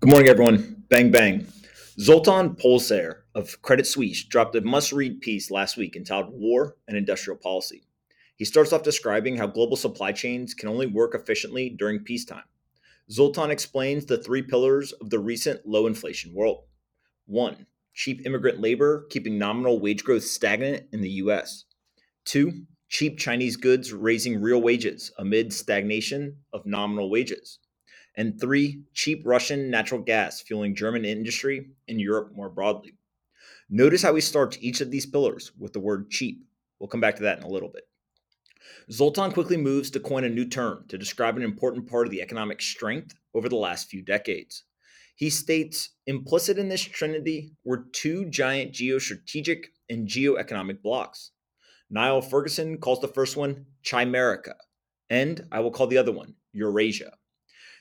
Good morning, everyone. Bang, bang. Zoltan Pozsar of Credit Suisse dropped a must read piece last week entitled War and Industrial Policy. He starts off describing how global supply chains can only work efficiently during peacetime. Zoltan explains the three pillars of the recent low inflation world. One, cheap immigrant labor keeping nominal wage growth stagnant in the US. Two, cheap Chinese goods raising real wages amid stagnation of nominal wages and three, cheap Russian natural gas fueling German industry and Europe more broadly. Notice how he starts each of these pillars with the word cheap. We'll come back to that in a little bit. Zoltan quickly moves to coin a new term to describe an important part of the economic strength over the last few decades. He states implicit in this trinity were two giant geostrategic and geoeconomic blocks. Niall Ferguson calls the first one Chimerica, and I will call the other one Eurussia.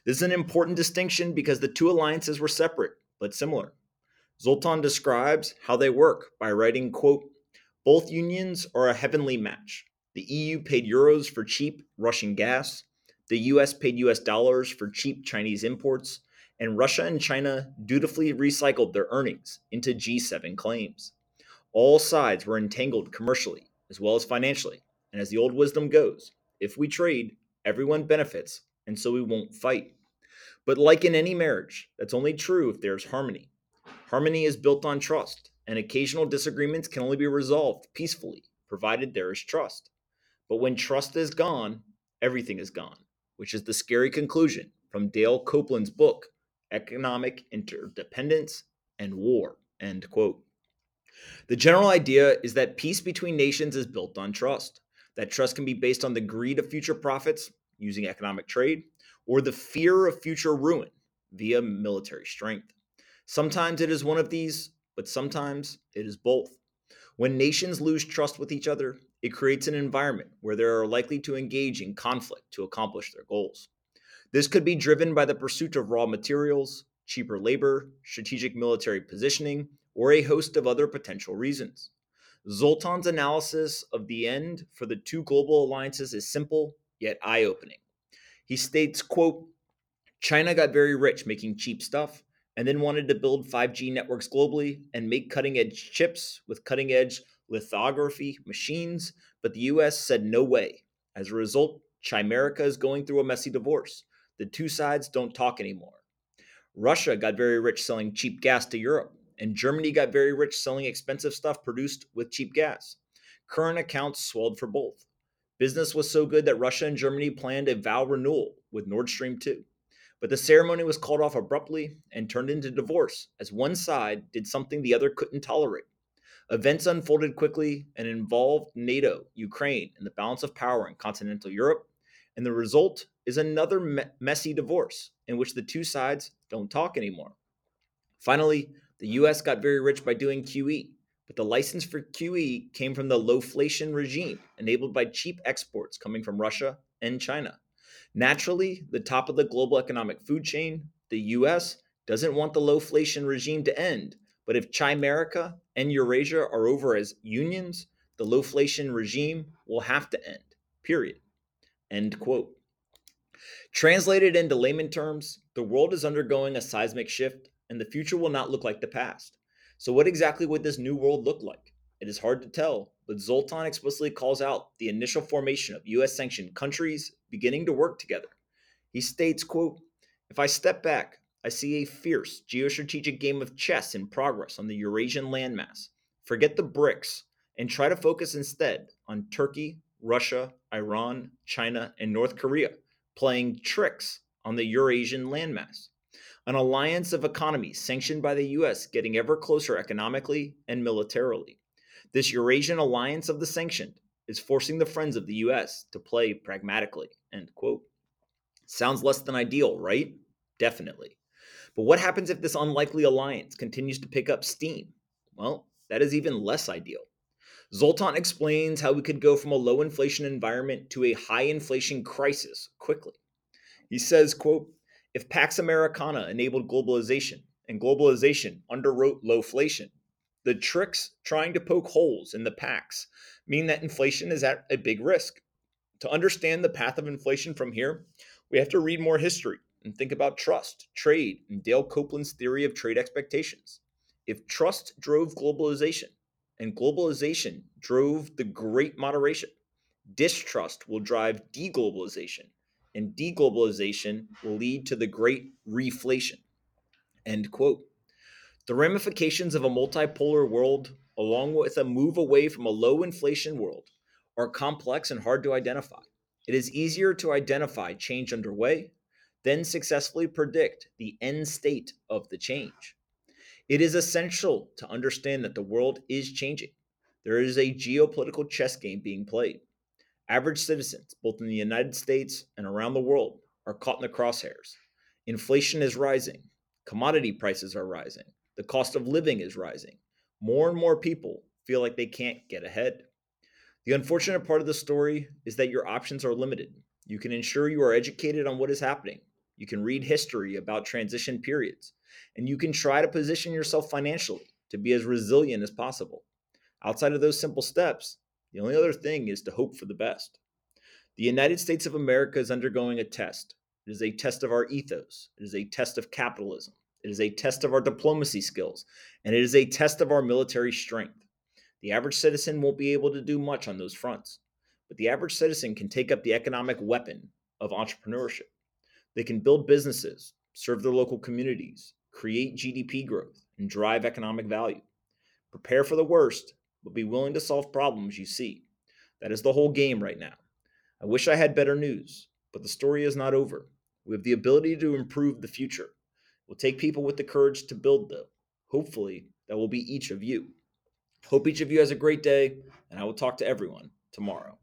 This is an important distinction because the two alliances were separate but similar. Zoltan describes how they work by writing, quote, both unions are a heavenly match. The EU paid euros for cheap Russian gas, the US paid US dollars for cheap Chinese imports, and Russia and China dutifully recycled their earnings into G7 claims. All sides were entangled commercially as well as financially, and as the old wisdom goes, if we trade, everyone benefits, and so we won't fight. But like in any marriage, that's only true if there's harmony. Harmony is built on trust, and occasional disagreements can only be resolved peacefully, provided there is trust. But when trust is gone, everything is gone, which is the scary conclusion from Dale Copeland's book, Economic Interdependence and War. End quote. The general idea is that peace between nations is built on trust. That trust can be based on the greed of future profits using economic trade, or the fear of future ruin via military strength. Sometimes it is one of these, but sometimes it is both. When nations lose trust with each other, it creates an environment where they are likely to engage in conflict to accomplish their goals. This could be driven by the pursuit of raw materials, cheaper labor, strategic military positioning, or a host of other potential reasons. Zoltan's analysis of the end for the two global alliances is simple yet eye opening. He states, quote, China got very rich making cheap stuff and then wanted to build 5G networks globally and make cutting edge chips with cutting edge lithography machines, but the US said no way. As a result, Chimerica is going through a messy divorce. The two sides don't talk anymore. Russia got very rich selling cheap gas to Europe, and Germany got very rich selling expensive stuff produced with cheap gas. Current accounts swelled for both. Business was so good that Russia and Germany planned a vow renewal with Nord Stream 2. But the ceremony was called off abruptly and turned into divorce as one side did something the other couldn't tolerate. Events unfolded quickly and involved NATO, Ukraine, and the balance of power in continental Europe. And the result is another me- messy divorce in which the two sides don't talk anymore. Finally, the US got very rich by doing QE, but the license for QE came from the lowflation regime enabled by cheap exports coming from Russia and China. Naturally, the top of the global economic food chain, the US, doesn't want the lowflation regime to end. But if Chimerica and Eurussia are over as unions, the lowflation regime will have to end. Period. End quote. Translated into layman terms, the world is undergoing a seismic shift, and the future will not look like the past. So, what exactly would this new world look like? It is hard to tell, but Zoltan explicitly calls out the initial formation of US sanctioned countries beginning to work together. He states, quote, If I step back, I see a fierce geostrategic game of chess in progress on the Eurasian landmass. Forget the BRICS and try to focus instead on Turkey, Russia, Iran, China, and North Korea playing tricks on the Eurasian landmass an alliance of economies sanctioned by the US getting ever closer economically and militarily. This Eurasian alliance of the sanctioned is forcing the friends of the US to play pragmatically. End quote. Sounds less than ideal, right? Definitely. But what happens if this unlikely alliance continues to pick up steam? Well, that is even less ideal. Zoltan explains how we could go from a low inflation environment to a high inflation crisis quickly. He says, quote, if Pax Americana enabled globalization and globalization underwrote lowflation, the TRICKs trying to poke holes in the Pax mean that inflation is at a big risk. To understand the path of inflation from here, we have to read more history and think about trust, trade, and Dale Copeland's theory of trade expectations. If trust drove globalization and globalization drove the great moderation, distrust will drive deglobalization and deglobalization will lead to the great reflation. End quote. The ramifications of a multipolar world, along with a move away from a low inflation world, are complex and hard to identify. It is easier to identify change underway than successfully predict the end state of the change. It is essential to understand that the world is changing. There is a geopolitical chess game being played. Average citizens, both in the United States and around the world, are caught in the crosshairs. Inflation is rising, commodity prices are rising, the cost of living is rising. More and more people feel like they can't get ahead. The unfortunate part of the story is that your options are limited. You can ensure you are educated on what is happening. You can read history about transition periods, and you can try to position yourself financially to be as resilient as possible. Outside of those simple steps, the only other thing is to hope for the best. The United States of America is undergoing a test. It is a test of our ethos. It is a test of capitalism. It is a test of our diplomacy skills. And it is a test of our military strength. The average citizen won't be able to do much on those fronts, but the average citizen can take up the economic weapon of entrepreneurship. They can build businesses, serve their local communities, create GDP growth, and drive economic value. Prepare for the worst but be willing to solve problems you see. That is the whole game right now. I wish I had better news, but the story is not over. We have the ability to improve the future. It will take people with the courage to build, though. Hopefully, that will be each of you. Hope each of you has a great day, and I will talk to everyone tomorrow.